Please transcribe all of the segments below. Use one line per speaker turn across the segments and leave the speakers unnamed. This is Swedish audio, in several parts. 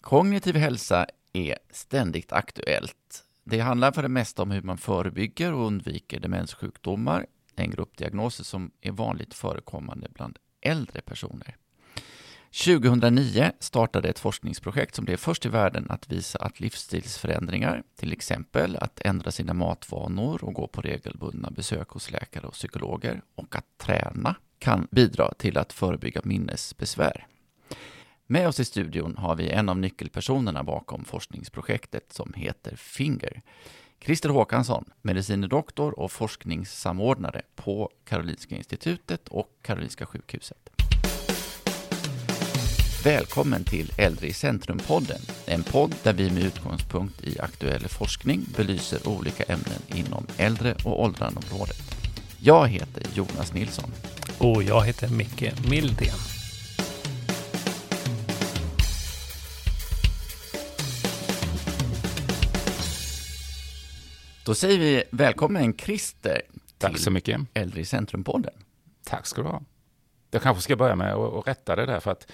Kognitiv hälsa är ständigt aktuellt. Det handlar för det mesta om hur man förebygger och undviker demenssjukdomar, en grupp diagnoser som är vanligt förekommande bland äldre personer. 2009 startade ett forskningsprojekt som blev först i världen att visa att livsstilsförändringar, till exempel att ändra sina matvanor och gå på regelbundna besök hos läkare och psykologer och att träna, kan bidra till att förebygga minnesbesvär. Med oss i studion har vi en av nyckelpersonerna bakom forskningsprojektet som heter FINGER. Christer Håkansson, medicine doktor och forskningssamordnare på Karolinska institutet och Karolinska sjukhuset. Välkommen till Äldre i centrum-podden, en podd där vi med utgångspunkt i aktuell forskning belyser olika ämnen inom äldre och åldrandeområdet. Jag heter Jonas Nilsson.
Och jag heter Micke Mildén.
Då säger vi välkommen Christer
Tack så mycket.
Äldre i centrum-podden.
Tack ska du ha. Jag kanske ska börja med att rätta det där för att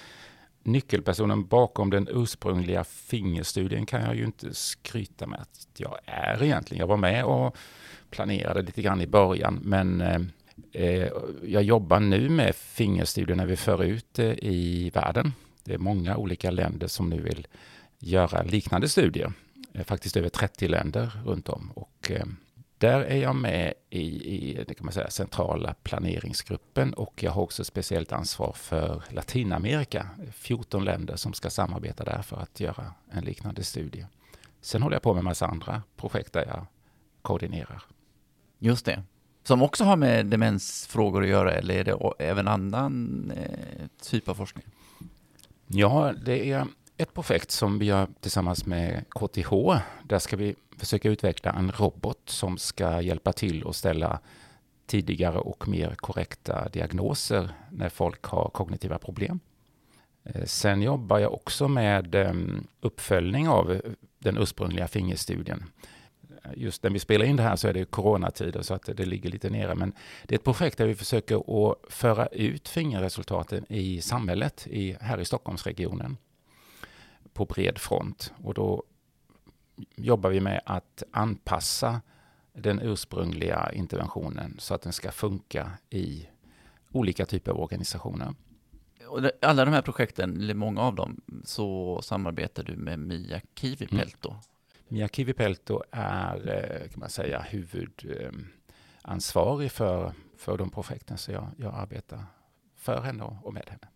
nyckelpersonen bakom den ursprungliga fingerstudien kan jag ju inte skryta med att jag är egentligen. Jag var med och planerade lite grann i början men eh, jag jobbar nu med fingerstudien när vi för ut det i världen. Det är många olika länder som nu vill göra liknande studier. Eh, faktiskt över 30 länder runt om. Och, eh, där är jag med i, i det kan man säga, centrala planeringsgruppen och jag har också speciellt ansvar för Latinamerika. 14 länder som ska samarbeta där för att göra en liknande studie. Sen håller jag på med massa andra projekt där jag koordinerar.
Just det. Som också har med demensfrågor att göra eller är det även annan eh, typ av forskning?
Ja, det är ett projekt som vi gör tillsammans med KTH. Där ska vi försöka utveckla en robot som ska hjälpa till att ställa tidigare och mer korrekta diagnoser när folk har kognitiva problem. Eh, sen jobbar jag också med ehm, uppföljning av den ursprungliga fingerstudien. Just när vi spelar in det här så är det coronatider så att det ligger lite nere. Men det är ett projekt där vi försöker att föra ut fingerresultaten i samhället i, här i Stockholmsregionen på bred front. Och då jobbar vi med att anpassa den ursprungliga interventionen så att den ska funka i olika typer av organisationer.
Alla de här projekten, eller många av dem, så samarbetar du med Mia Kivipelto. Mm.
Mia Kivipelto är, eh, kan man säga, huvudansvarig för, för de projekten, så jag, jag arbetar för henne och med henne.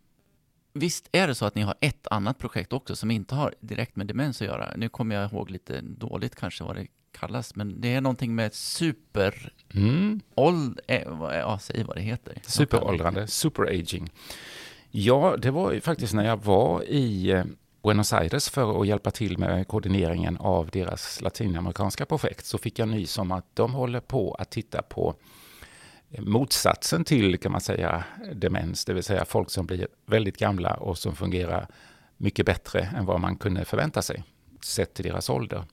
Visst är det så att ni har ett annat projekt också som inte har direkt med demens att göra? Nu kommer jag ihåg lite dåligt kanske vad det kallas, men det är någonting med super... Mm. Åld, äh, ja, säg vad det heter.
Superåldrande, superaging. Ja, det var faktiskt när jag var i eh, Buenos Aires för att hjälpa till med koordineringen av deras latinamerikanska projekt så fick jag nys om att de håller på att titta på motsatsen till kan man säga demens, det vill säga folk som blir väldigt gamla och som fungerar mycket bättre än vad man kunde förvänta sig sett till deras ålder.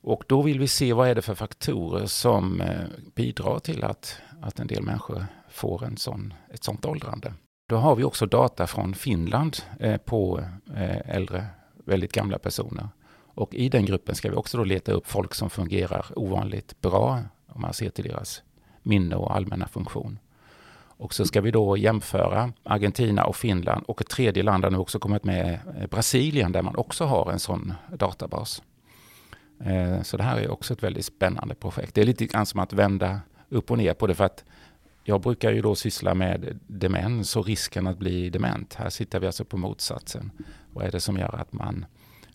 Och då vill vi se vad är det för faktorer som eh, bidrar till att, att en del människor får en sån, ett sånt åldrande. Då har vi också data från Finland eh, på eh, äldre, väldigt gamla personer. Och i den gruppen ska vi också då leta upp folk som fungerar ovanligt bra om man ser till deras minne och allmänna funktion. Och så ska vi då jämföra Argentina och Finland och ett tredje land har nu också kommit med, eh, Brasilien, där man också har en sån databas. Eh, så det här är också ett väldigt spännande projekt. Det är lite grann som att vända upp och ner på det för att jag brukar ju då syssla med demens och risken att bli dement. Här sitter vi alltså på motsatsen. Vad är det som gör att man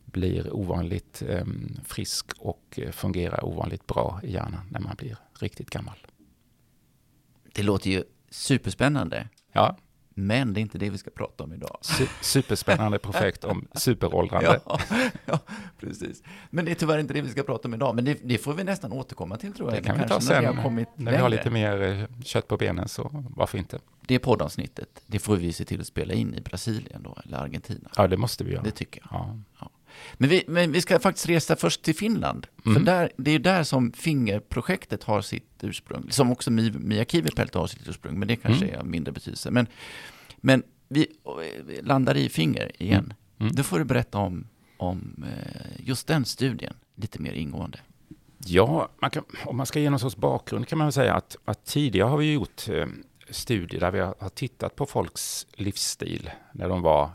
blir ovanligt ehm, frisk och eh, fungerar ovanligt bra i hjärnan när man blir riktigt gammal?
Det låter ju superspännande.
Ja.
Men det är inte det vi ska prata om idag.
Superspännande projekt om superåldrande.
Ja, ja, precis. Men det är tyvärr inte det vi ska prata om idag. Men det, det får vi nästan återkomma till tror
jag. Det kan vi ta sen, när vi har, när vi har lite mer eh, kött på benen, så varför inte?
Det poddavsnittet, det får vi se till att spela in i Brasilien då, eller Argentina.
Ja, det måste vi göra.
Det tycker jag. Ja. ja. Men vi, men vi ska faktiskt resa först till Finland. Mm. För där, det är där som Fingerprojektet har sitt ursprung. Som också Mia Kivipelto har sitt ursprung, men det kanske mm. är av mindre betydelse. Men, men vi landar i Finger igen. Mm. Mm. Då får du berätta om, om eh, just den studien lite mer ingående.
Ja, man kan, om man ska ge någon sorts bakgrund kan man säga att, att tidigare har vi gjort eh, studier där vi har, har, tittat på folks livsstil när de var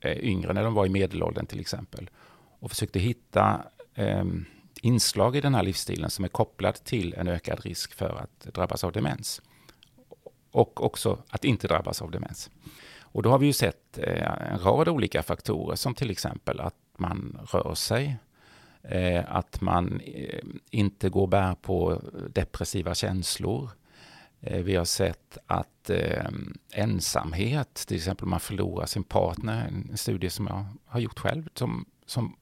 eh, yngre, när de var i medelåldern till exempel. Och försökte hitta eh, inslag i den här livsstilen som är kopplad till en ökad risk för att drabbas av demens. Och också att inte drabbas av demens. Och då har vi ju sett eh, en rad olika faktorer som till exempel att man rör sig, eh, att man eh, inte går bär på depressiva känslor. Eh, vi har sett att eh, ensamhet, till exempel om man förlorar sin partner, en studie som jag har gjort själv, som, som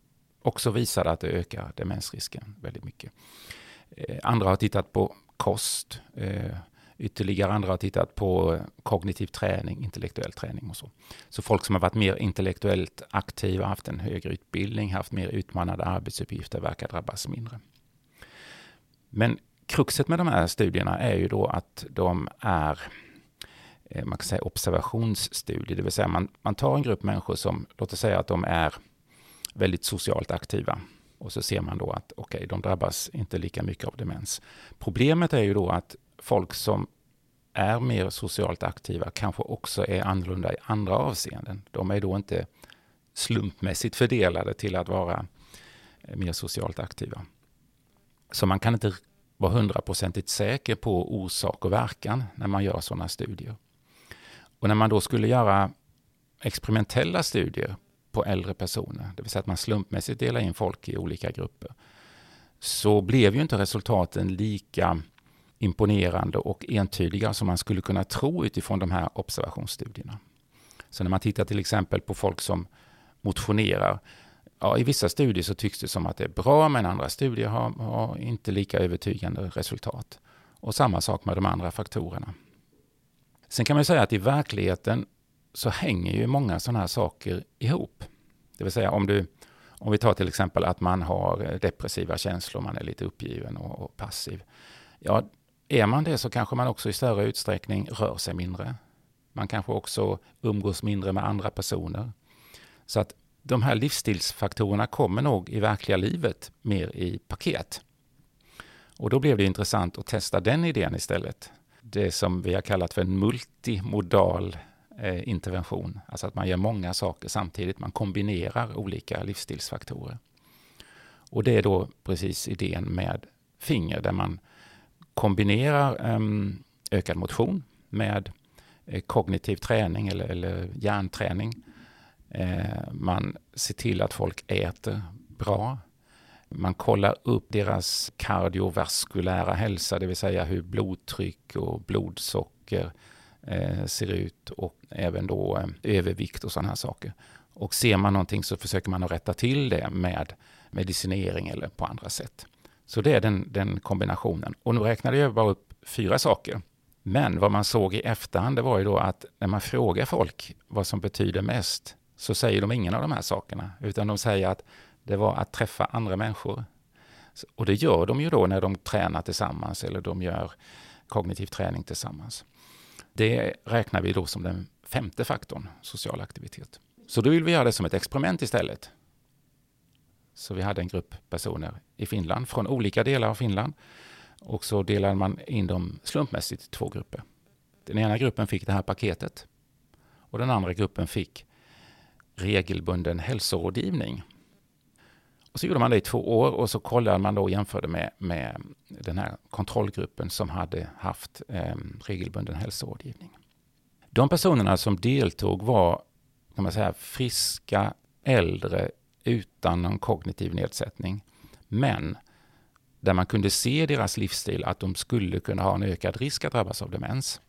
också visade att det ökar demensrisken väldigt mycket. Eh, andra har tittat på kost, eh, Ytterligare andra har tittat på eh, kognitiv träning, intellektuell träning och så. Så folk som har varit mer intellektuellt aktiva, haft en högre utbildning, haft mer utmanande arbetsuppgifter verkar drabbas mindre. Men kruxet med de här studierna är ju då att de är man kan säga observationsstudier, det vill säga man, man tar en grupp människor som, låt oss säga att de är väldigt socialt aktiva. Och så ser man då att okej, okay, de drabbas inte lika mycket av demens. Problemet är ju då att folk som är mer socialt aktiva kanske också är annorlunda i andra avseenden. De är då inte slumpmässigt fördelade till att vara eh, mer socialt aktiva. Så man kan inte vara hundraprocentigt säker på orsak och verkan när man gör sådana studier. Och när man då skulle göra experimentella studier på äldre personer, det vill säga att man slumpmässigt delar in folk i olika grupper, så blev ju inte resultaten lika imponerande och entydiga som man skulle kunna tro utifrån de här observationsstudierna. Så när man tittar till exempel på folk som motionerar, ja, i vissa studier så tycks det som att det är bra, men andra studier har, har inte lika övertygande resultat. Och samma sak med de andra faktorerna. Sen kan man säga att i verkligheten så hänger ju många sådana här saker ihop. Det vill säga om du om vi tar till exempel att man har eh, depressiva känslor, man är lite uppgiven och, och passiv. Ja, är man det så kanske man också i större utsträckning rör sig mindre. Man kanske också umgås mindre med andra personer. Så att de här livsstilsfaktorerna kommer nog i verkliga livet mer i paket. Och då blev det intressant att testa den idén istället. Det som vi har kallat för en multimodal eh, intervention. Alltså att man gör många saker samtidigt. Man kombinerar olika livsstilsfaktorer. Och det är då precis idén med finger där man kombinerar eh, ökad motion med eh, kognitiv träning eller, eller hjärnträning. Eh, man ser till att folk äter bra. Man kollar upp deras kardiovaskulära hälsa, det vill säga hur blodtryck och blodsocker Eh, ser ut och även då eh, övervikt och sådana här saker. Och ser man någonting så försöker man att rätta till det med medicinering eller på andra sätt. Så det är den, den kombinationen. Och nu räknade jag bara upp fyra saker. Men vad man såg i efterhand det var ju då att när man frågar folk vad som betyder mest så säger de ingen av de här sakerna. Utan de säger att det var att träffa andra människor. Och det gör de ju då när de tränar tillsammans eller de gör kognitiv träning tillsammans. Det räknar vi då som den femte faktorn, social aktivitet. Så då vill vi göra det som ett experiment istället. Så vi hade en grupp personer i Finland från olika delar av Finland. Och så delade man in dem slumpmässigt i två grupper. Den ena gruppen fick det här paketet och den andra gruppen fick regelbunden hälsorådgivning. Och så gjorde man det i två år och så kollade man då och jämförde med, med den här kontrollgruppen som hade haft eh, regelbunden hälsorådgivning. De personerna som deltog var kan man säga, friska äldre utan någon kognitiv nedsättning. Men där man kunde se deras livsstil att de skulle kunna ha en ökad risk att drabbas av demens.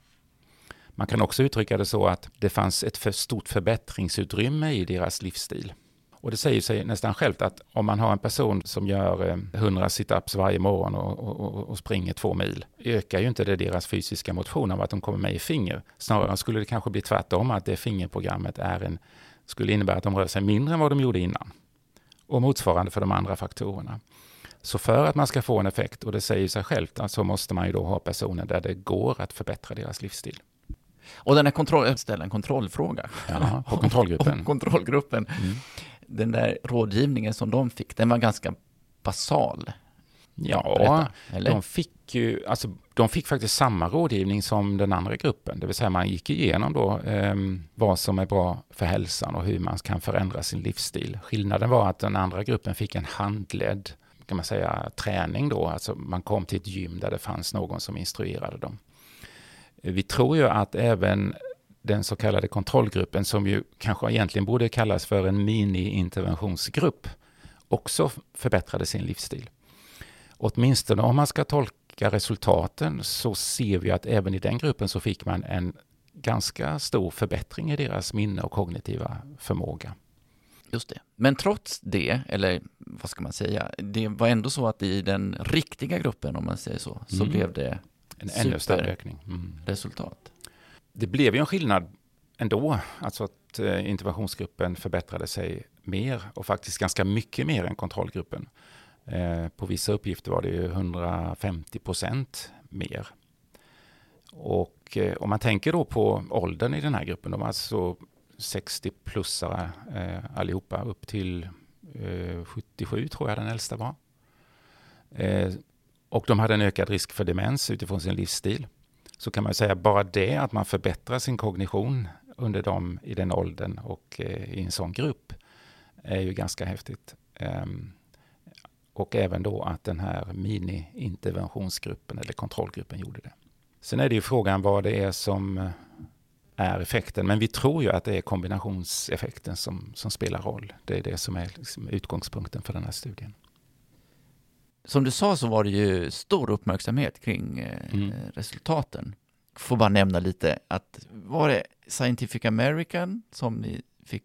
Man kan också uttrycka det så att det fanns ett för stort förbättringsutrymme i deras livsstil. Och det säger sig nästan självt att om man har en person som gör 100 situps varje morgon och, och, och, springer två mil, ökar ju inte det deras fysiska motion av att de kommer med i finger. Snarare skulle det kanske bli tvärtom, att det fingerprogrammet är en, skulle innebära att de rör sig mindre än vad de gjorde innan och motsvarande för de andra faktorerna. Så för att man ska få en effekt, och det säger sig självt, så måste man ju då ha personer där det går att förbättra deras livsstil.
Och den här kontroll, jag ställer en kontrollfråga.
Ja, på kontrollgruppen.
Om kontrollgruppen. Mm. Den där rådgivningen som de fick, den var ganska basal.
Ja, Berätta, de fick ju, alltså de fick faktiskt samma rådgivning som den andra gruppen. Det vill säga man gick igenom då eh, vad som är bra för hälsan och hur man kan förändra sin livsstil. Skillnaden var att den andra gruppen fick en handledd kan man säga, träning då. Alltså man kom till ett gym där det fanns någon som instruerade dem. Vi tror ju att även den så kallade kontrollgruppen, som ju kanske egentligen borde kallas för en mini-interventionsgrupp, också förbättrade sin livsstil. Åtminstone om man ska tolka resultaten så ser vi att även i den gruppen så fick man en ganska stor förbättring i deras minne och kognitiva förmåga.
Just det. Men trots det, eller vad ska man säga, det var ändå så att i den riktiga gruppen, om man säger så, så mm. blev det
en ännu större ökning.
Mm. Resultat.
Det blev ju en skillnad ändå, alltså att eh, interventionsgruppen förbättrade sig mer och faktiskt ganska mycket mer än kontrollgruppen. Eh, på vissa uppgifter var det ju 150 procent mer. Och eh, om man tänker då på åldern i den här gruppen, de var alltså 60-plussare eh, allihopa, upp till eh, 77 tror jag den äldsta var. Eh, och de hade en ökad risk för demens utifrån sin livsstil. Så kan man säga bara det att man förbättrar sin kognition under dem i den åldern och eh, i en sån grupp är ju ganska häftigt. Ehm, och även då att den här mini-interventionsgruppen eller kontrollgruppen gjorde det. Sen är det ju frågan vad det är som eh, är effekten. Men vi tror ju att det är kombinationseffekten som, som spelar roll. Det är det som är liksom utgångspunkten för den här studien.
Som du sa så var det ju stor uppmärksamhet kring eh, mm. resultaten. Får bara nämna lite att var det Scientific American som ni fick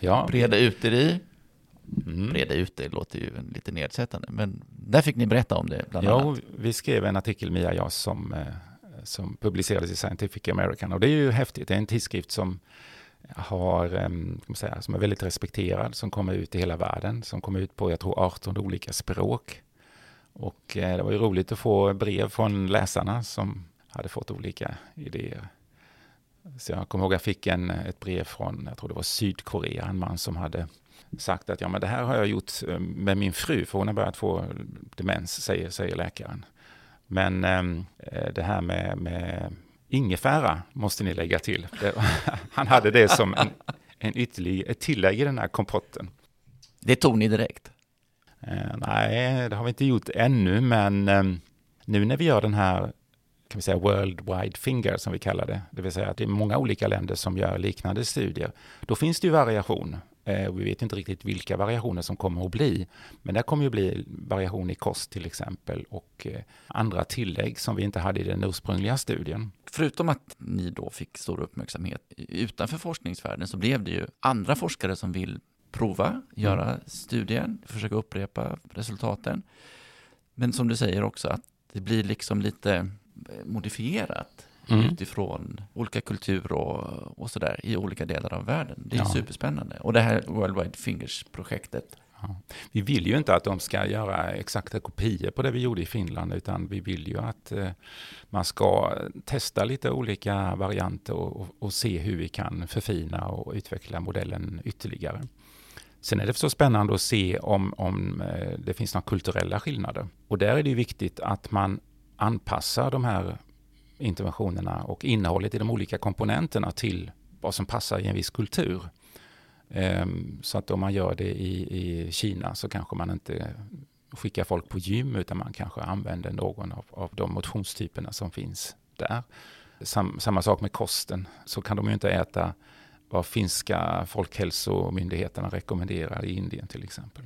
ja. breda ut er i? Mm. Breda ut det låter ju lite nedsättande, men där fick ni berätta om det bland
ja, annat. Vi skrev en artikel, Mia och jag, som eh, som publicerades i Scientific American. Och det är ju häftigt. Det är en tidskrift som har, man säga, som är väldigt respekterad, som kommer ut i hela världen, som kommer ut på, jag tror, 18 olika språk. Och eh, det var ju roligt att få brev från läsarna som hade fått olika idéer. Så jag kommer ihåg att jag fick en, ett brev från, jag tror det var Sydkorea, en man som hade sagt att ja, men det här har jag gjort eh, med min fru, för hon har börjat få demens, säger, säger läkaren. Men ehm, eh, det här med, med ingefära måste ni lägga till. Han hade det som en, en ytterligare, ett tillägg i den här kompotten.
Det tog ni direkt?
Eh, nej, det har vi inte gjort ännu, men eh, nu när vi gör den här kan vi säga World Wide Finger som vi kallar det, det vill säga att det är många olika länder som gör liknande studier, då finns det ju variation. Eh, vi vet inte riktigt vilka variationer som kommer att bli. Men det kommer ju bli variation i kost till exempel och eh, andra tillägg som vi inte hade i den ursprungliga studien.
Förutom att ni då fick stor uppmärksamhet utanför forskningsvärlden så blev det ju andra forskare som vill prova, göra mm. studien, försöka upprepa resultaten. Men som du säger också att det blir liksom lite eh, modifierat mm. utifrån olika kulturer och, och sådär i olika delar av världen. Det är ja. superspännande. Och det här Worldwide Fingers-projektet.
Ja. Vi vill ju inte att de ska göra exakta kopior på det vi gjorde i Finland, utan vi vill ju att eh, man ska testa lite olika varianter och, och, och, se hur vi kan förfina och utveckla modellen ytterligare. Sen är det så spännande att se om, om eh, det finns några kulturella skillnader. Och där är det viktigt att man anpassar de här interventionerna och innehållet i de olika komponenterna till vad som passar i en viss kultur. Ehm, så att om man gör det i, i Kina så kanske man inte skickar folk på gym utan man kanske använder någon av, av de motionstyperna som finns där. Sam, samma sak med kosten, så kan de ju inte äta vad finska folkhälsomyndigheterna rekommenderar i Indien till exempel.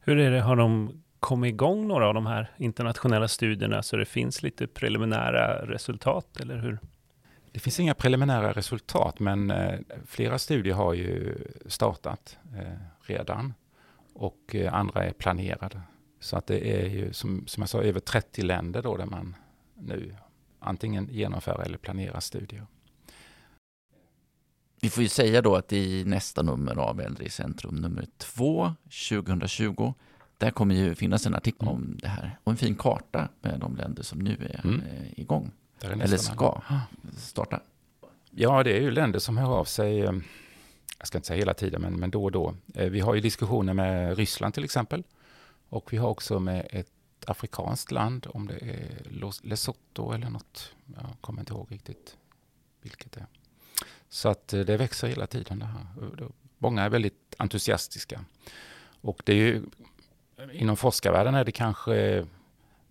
Hur är det, har de kommit igång några av de här internationella studierna så det finns lite preliminära resultat, eller hur?
Det finns inga preliminära resultat, men eh, flera studier har ju startat eh, redan och eh, andra är planerade. Så att det är ju, som, som jag sa, över 30 länder då där man nu antingen genomför eller planerar studier.
Vi får ju säga då att i nästa nummer av Äldre i centrum, nummer 2, 2020, där kommer ju finnas en artikel mm. om det här och en fin karta med de länder som nu är mm. Eh, igång. Eller ska starta?
Ja, det är ju länder som hör av sig, eh, jag ska inte säga hela tiden, men, men då och då. Eh, vi har ju diskussioner med Ryssland till exempel. Och vi har också med ett afrikanskt land, om det är Lesotho eller något. Jag kommer inte ihåg riktigt vilket det är. Så att eh, det växer hela tiden det här. Många är väldigt entusiastiska. Och det är ju, inom forskarvärlden är det kanske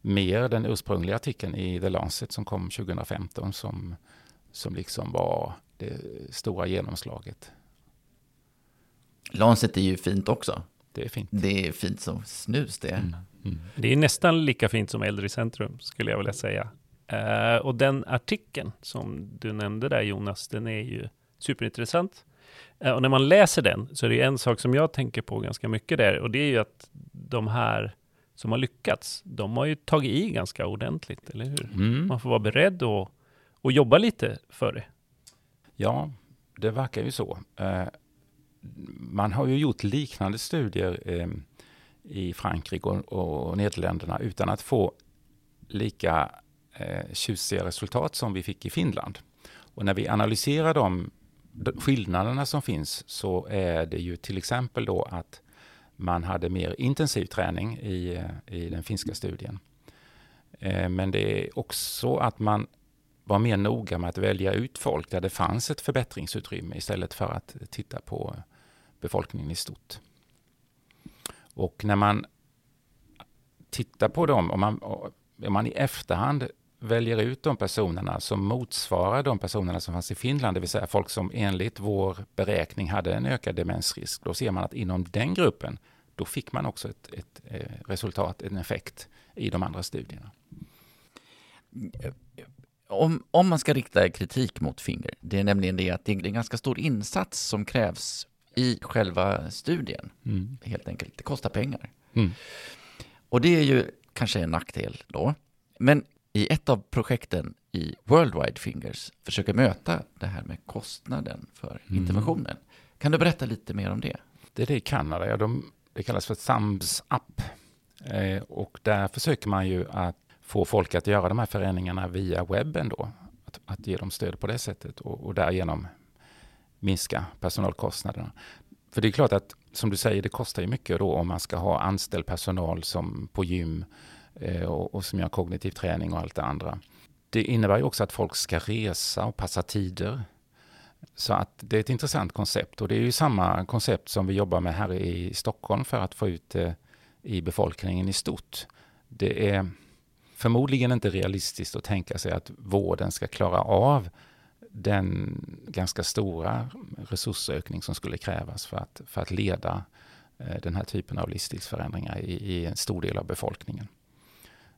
mer den ursprungliga artikeln i The Lancet som kom 2015 som, som liksom var det stora genomslaget.
Lancet är ju fint också.
Det är fint.
Det är fint som snus det. Mm.
Mm. Det är nästan lika fint som Äldre i centrum skulle jag vilja säga. Uh, och den artikeln som du nämnde där Jonas, den är ju superintressant. Uh, och när man läser den så är det en sak som jag tänker på ganska mycket där och det är ju att de här som har lyckats, de har ju tagit i ganska ordentligt, eller hur? Mm. Man får vara beredd och, och jobba lite för det.
Ja, det verkar ju så. Uh, man har ju gjort liknande studier i Frankrike och, och Nederländerna utan att få lika eh, tjusiga resultat som vi fick i Finland. Och när vi analyserar de skillnaderna som finns så är det ju till exempel då att man hade mer intensiv träning i, eh, i den finska studien. Eh, men det är också att man var mer noga med att välja ut folk där det fanns ett förbättringsutrymme istället för att titta på befolkningen i stort. Och när man tittar på dem, om man, om man i efterhand väljer ut de personerna som motsvarar de personerna som fanns i Finland, det vill säga folk som enligt vår beräkning hade en ökad demensrisk, då ser man att inom den gruppen, då fick man också ett, ett eh, resultat, en effekt i de andra studierna.
Om, om man ska rikta kritik mot Finger, det är nämligen det att det är en ganska stor insats som krävs i själva studien, mm. helt enkelt. Det kostar pengar. Mm. Och det är ju kanske en nackdel då. Men i ett av projekten i Worldwide Fingers försöker möta det här med kostnaden för mm. interventionen. Kan du berätta lite mer om det?
Det är det i Kanada, ja, de, det kallas för Thumbs Up. Eh, och där försöker man ju att få folk att göra de här förändringarna via webben då. Att, att ge dem stöd på det sättet och, och därigenom minska personalkostnaderna. För det är klart att, som du säger, det kostar ju mycket då om man ska ha anställd personal som på gym Eh, och, och, som gör kognitiv träning och allt det andra. Det innebär ju också att folk ska resa och passa tider. Så att det är ett intressant koncept och det är ju samma koncept som vi jobbar med här i Stockholm för att få ut det i befolkningen i stort. Det är förmodligen inte realistiskt att tänka sig att vården ska klara av den ganska stora resursökning som skulle krävas för att, för att leda eh, den här typen av livsstilsförändringar i, i en stor del av befolkningen.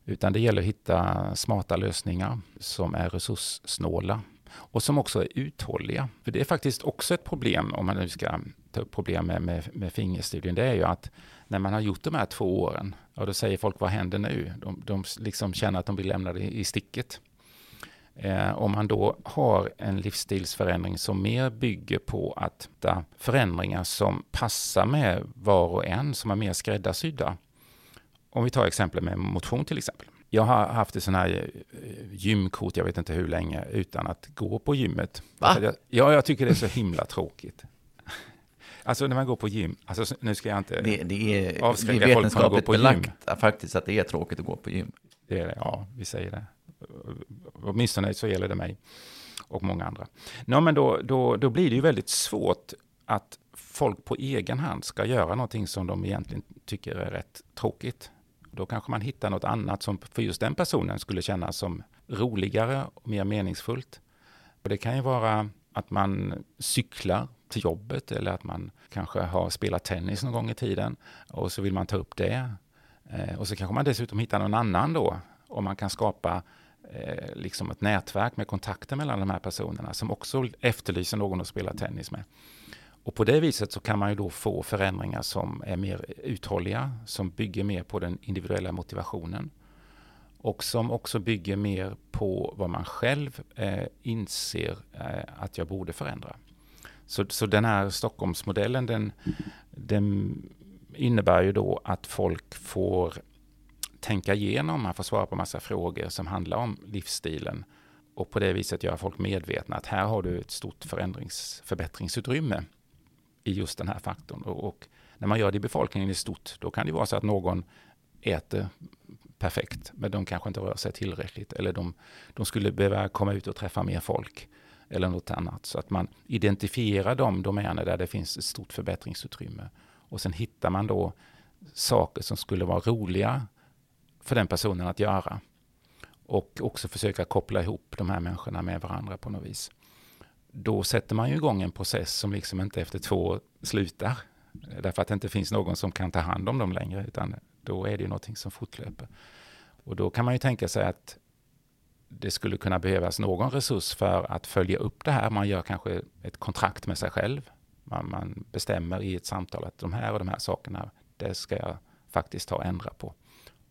Utan det gäller att hitta smarta lösningar som är resurssnåla och som också är uthålliga. För det är faktiskt också ett problem, om man nu ska ta upp problem med, med, med fingerstudien, det är ju att när man har gjort de här två åren, och då säger folk vad händer nu? De, de liksom känner att de blir lämnade i, i sticket. Eh, om man då har en livsstilsförändring som mer bygger på att förändringar som passar med var och en, som är mer skräddarsydda. Om vi tar exempel med motion till exempel. Jag har haft ett sån här eh, gymkort, jag vet inte hur länge, utan att gå på gymmet.
Va?
Jag, ja, jag tycker det är så himla tråkigt. Alltså när man går på gym, alltså nu ska jag inte
det, det är, avskräcka folk från att gå på belagt gym. faktiskt att det är tråkigt att gå på gym.
Det är det, ja, vi säger det åtminstone så gäller det mig och många andra. No, men då, då, då blir det ju väldigt svårt att folk på egen hand ska göra någonting som de egentligen tycker är rätt tråkigt. Då kanske man hittar något annat som för just den personen skulle kännas som roligare och mer meningsfullt. Och det kan ju vara att man cyklar till jobbet eller att man kanske har spelat tennis någon gång i tiden och så vill man ta upp det. Eh, och så kanske man dessutom hittar någon annan då, om man kan skapa eh, liksom ett nätverk med kontakter mellan de här personerna som också efterlyser någon att spela tennis med. Och på det viset så kan man ju då få förändringar som är mer uthålliga, som bygger mer på den individuella motivationen och som också bygger mer på vad man själv eh, inser eh, att jag borde förändra. Så, så den här Stockholmsmodellen den, den innebär ju då att folk får tänka igenom, man får svara på massa frågor som handlar om livsstilen. och på det viset göra folk medvetna att här har du ett stort förändrings, förbättringsutrymme i just den här faktorn. Och, och, när man gör det i befolkningen i stort, då kan det vara så att någon äter perfekt, men de kanske inte rör sig tillräckligt. Eller de, de skulle behöva komma ut och träffa mer folk. Eller något annat. Så att man identifierar de domäner där det finns ett stort förbättringsutrymme. Och sen hittar man då saker som skulle vara roliga för den personen att göra. Och också försöka koppla ihop de här människorna med varandra på något vis. Då sätter man ju igång en process som liksom inte efter två år slutar. Därför att det inte finns någon som kan ta hand om dem längre, utan då är det ju någonting som fortlöper. Och då kan man ju tänka sig att det skulle kunna behövas någon resurs för att följa upp det här. Man gör kanske ett kontrakt med sig själv. Man, man bestämmer i ett samtal att de här och de här sakerna, det ska jag faktiskt ta och ändra på.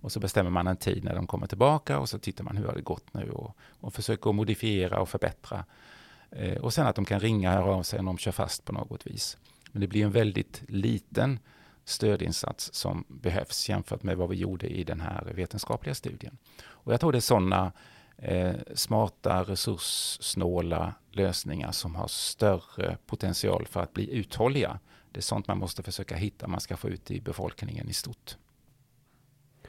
Och så bestämmer man en tid när de kommer tillbaka och så tittar man hur har det gått nu och, och försöker modifiera och förbättra. Eh, och sen att de kan ringa och höra av sig om de kör fast på något vis. Men det blir en väldigt liten stödinsats som behövs jämfört med vad vi gjorde i den här vetenskapliga studien. Och jag tror det är sådana eh, smarta, resurssnåla lösningar som har större potential för att bli uthålliga. Det är sånt man måste försöka hitta man ska få ut i befolkningen i stort.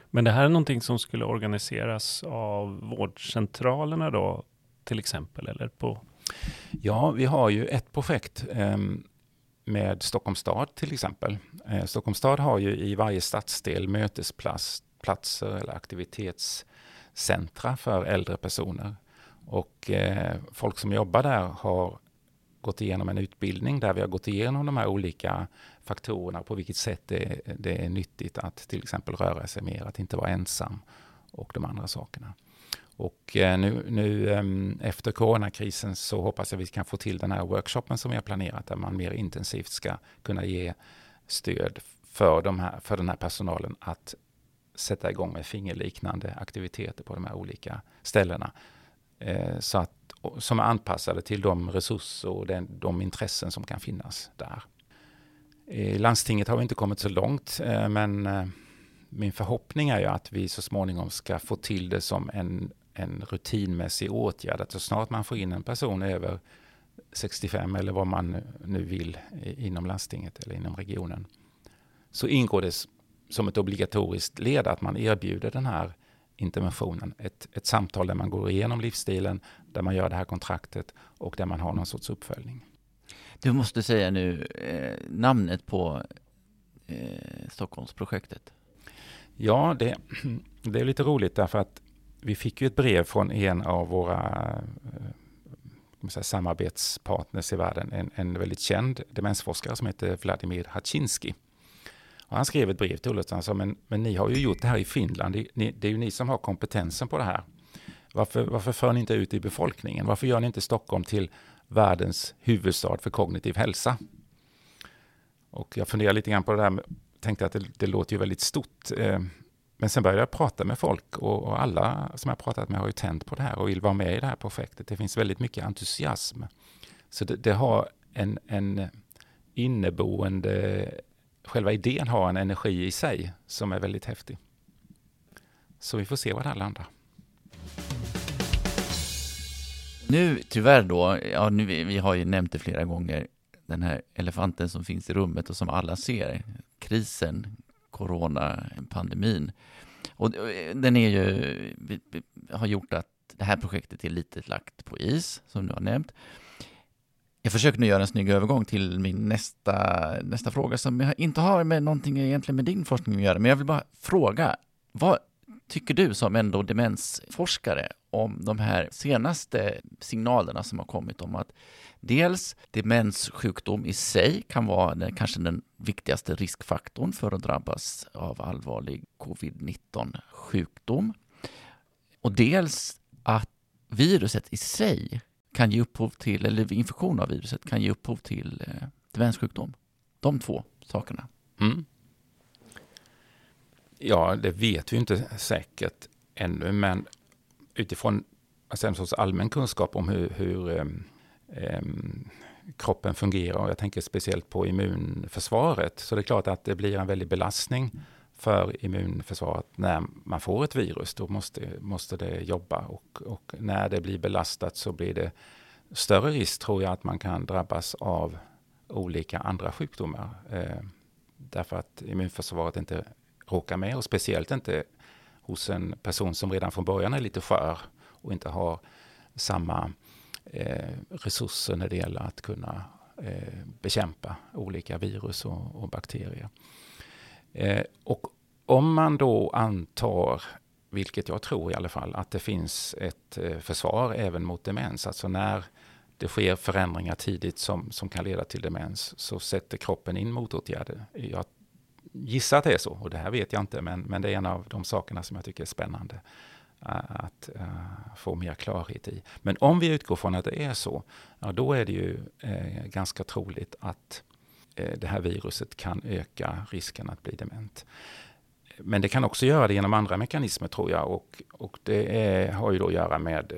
Men det här är någonting som skulle organiseras av vårdcentralerna då, till exempel? Eller på...
Ja, vi har ju ett projekt eh, med Stockholms stad till exempel. Eh, Stockholms stad har ju i varje stadsdel mötesplatser eller aktivitetscentra för äldre personer. Och eh, folk som jobbar där har gått igenom en utbildning där vi har gått igenom de här olika faktorerna, på vilket sätt det, det är nyttigt att till exempel röra sig mer, att inte vara ensam och de andra sakerna. Och eh, nu, nu ehm, efter coronakrisen så hoppas jag vi kan få till den här workshopen som vi har planerat där man mer intensivt ska kunna ge stöd för, de här, för den här personalen att sätta igång med fingerliknande aktiviteter på de här olika ställena. Eh, så att, som är anpassade till de resurser och den, de intressen som kan finnas där. I landstinget har vi inte kommit så långt, eh, men min förhoppning är ju att vi så småningom ska få till det som en en rutinmässig åtgärd. Att så snart man får in en person över 65 eller vad man nu vill inom landstinget eller inom regionen så ingår det som ett obligatoriskt led att man erbjuder den här interventionen. Ett, ett samtal där man går igenom livsstilen, där man gör det här kontraktet och där man har någon sorts uppföljning.
Du måste säga nu eh, namnet på eh, Stockholmsprojektet.
Ja, det, det är lite roligt därför att vi fick ju ett brev från en av våra eh, säga, samarbetspartners i världen, en, en väldigt känd demensforskare som heter Vladimir Haczynski. Och han skrev ett brev till oss och sa, alltså, men, men ni har ju gjort det här i Finland, det, det är ju ni som har kompetensen på det här. Varför, varför för ni inte ut i befolkningen? Varför gör ni inte Stockholm till världens huvudstad för kognitiv hälsa? Och jag funderar lite grann på det där, tänkte att det, det låter ju väldigt stort. Eh, men sen började jag prata med folk och, och, alla som jag pratat med har ju tänt på det här och vill vara med i det här projektet. Det finns väldigt mycket entusiasm. Så det, det har en, en inneboende, själva idén har en energi i sig som är väldigt häftig. Så vi får se vad det här landar.
Nu tyvärr då, ja, nu, vi har ju nämnt det flera gånger, den här elefanten som finns i rummet och som alla ser, krisen, coronapandemin. Och eh, den är ju, har gjort att det här projektet är lite lagt på is, som du har nämnt. Jag försöker nu göra en snygg övergång till min nästa, nästa fråga som inte har med någonting egentligen med din forskning att göra, men jag vill bara fråga, vad tycker du som ändå demensforskare om de här senaste signalerna som har kommit om att dels demenssjukdom i sig kan vara den, kanske den viktigaste riskfaktorn för att drabbas av allvarlig covid-19 sjukdom. Och dels att viruset i sig kan ge upphov till, eller infektion av viruset kan ge upphov till eh, demenssjukdom. De två sakerna. Mm.
Ja, det vet vi inte säkert ännu, men utifrån alltså en sorts allmän kunskap om hur, hur um, um, kroppen fungerar, och jag tänker speciellt på immunförsvaret, så det är klart att det blir en väldig belastning för immunförsvaret när man får ett virus. Då måste, måste det jobba och, och när det blir belastat så blir det större risk tror jag att man kan drabbas av olika andra sjukdomar. Eh, därför att immunförsvaret inte råkar med och speciellt inte hos en person som redan från början är lite skör och inte har samma eh, resurser när det gäller att kunna eh, bekämpa olika virus och, och bakterier. Eh, och om man då antar, vilket jag tror i alla fall, att det finns ett eh, försvar även mot demens, alltså när det sker förändringar tidigt som, som kan leda till demens, så sätter kroppen in motåtgärder. Jag Gissa att det är så, och det här vet jag inte, men, men det är en av de sakerna som jag tycker är spännande eh, att uh, få mer klarhet i. Men om vi utgår från att det är så, ja, då är det ju uh, ganska troligt att uh, det här viruset kan öka risken att bli dement. Men det kan också göra det genom andra mekanismer tror jag och, och det är, har ju då att göra med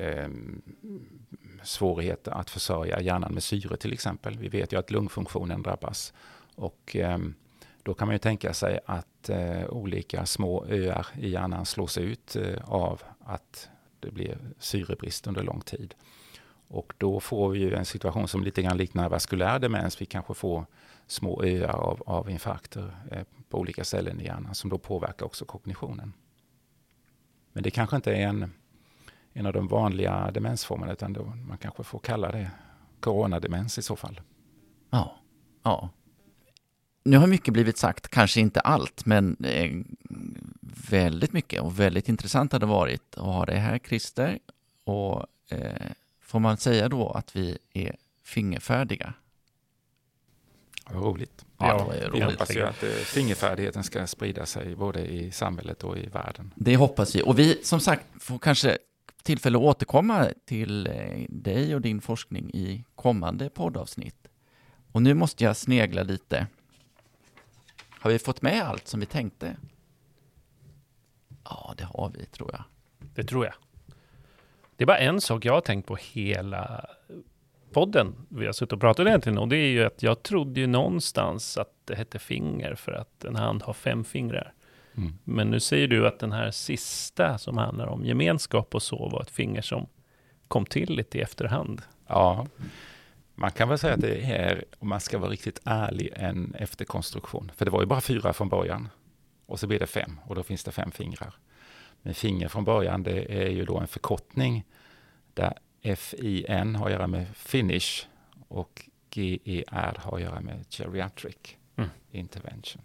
svårigheter att försörja hjärnan med syre till exempel. Vi vet ju att lungfunktionen drabbas. Och eh, då kan man ju tänka sig att eh, olika små öar i hjärnan slås ut eh, av att det blir syrebrist under lång tid. Och då får vi ju en situation som lite grann liknar vaskulär demens. Vi kanske får små öar av, av infarkter eh, på olika ställen i hjärnan som då påverkar också kognitionen. Men det kanske inte är en en av de vanliga demensformerna, utan då man kanske får kalla det coronademens i så fall.
Ja, ja. Nu har mycket blivit sagt, kanske inte allt, men eh, väldigt mycket och väldigt intressant har det varit att ha det här, Christer. Och eh, får man säga då att vi är fingerfärdiga?
Vad roligt.
Ja, ja, det
roligt. Vi hoppas ju att eh, fingerfärdigheten ska sprida sig både i samhället och i världen.
Det hoppas vi. Och vi, som sagt, får kanske tillfälle att återkomma till eh, dig och din forskning i kommande poddavsnitt. Och nu måste jag snegla lite. Har vi fått med allt som vi tänkte? Ja, det har vi, tror jag.
Det tror jag. Det är bara en sak jag har tänkt på hela podden vi har suttit och pratat egentligen och det är ju att jag trodde ju någonstans att det hette finger för att en hand har fem fingrar. Mm. Men nu säger du att den här sista som handlar om gemenskap och så var ett finger som kom till lite i efterhand.
Ja, man kan väl säga att det är, om man ska vara riktigt ärlig, en efterkonstruktion. För det var ju bara fyra från början. Och så blir det fem och då finns det fem fingrar. Men finger från början, det är ju då en förkortning där FIN har att göra med finish och GER har att göra med geriatric mm. intervention.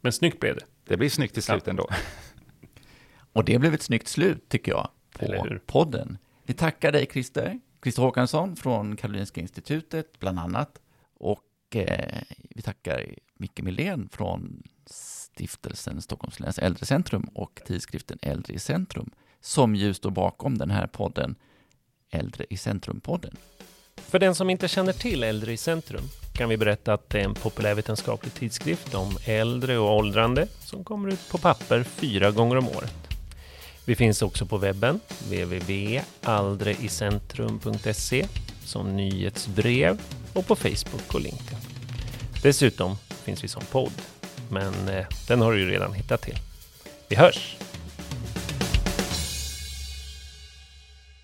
Men snyggt blev det.
Det blir snyggt till slut ja. ändå.
Och det blev ett snyggt slut, tycker jag, på podden. Vi tackar dig, Christer. Christer Håkansson från Karolinska Institutet, bland annat. Och eh, vi tackar Micke Millén från Stiftelsen Stockholms läns äldrecentrum och tidskriften Äldre i centrum, som ju står bakom den här podden, Äldre i centrum-podden.
För den som inte känner till Äldre i centrum kan vi berätta att det är en populärvetenskaplig tidskrift om äldre och åldrande som kommer ut på papper fyra gånger om året. Vi finns också på webben, www.aldreicentrum.se, som nyhetsbrev och på Facebook och LinkedIn. Dessutom finns vi som podd, men eh, den har du ju redan hittat till. Vi hörs!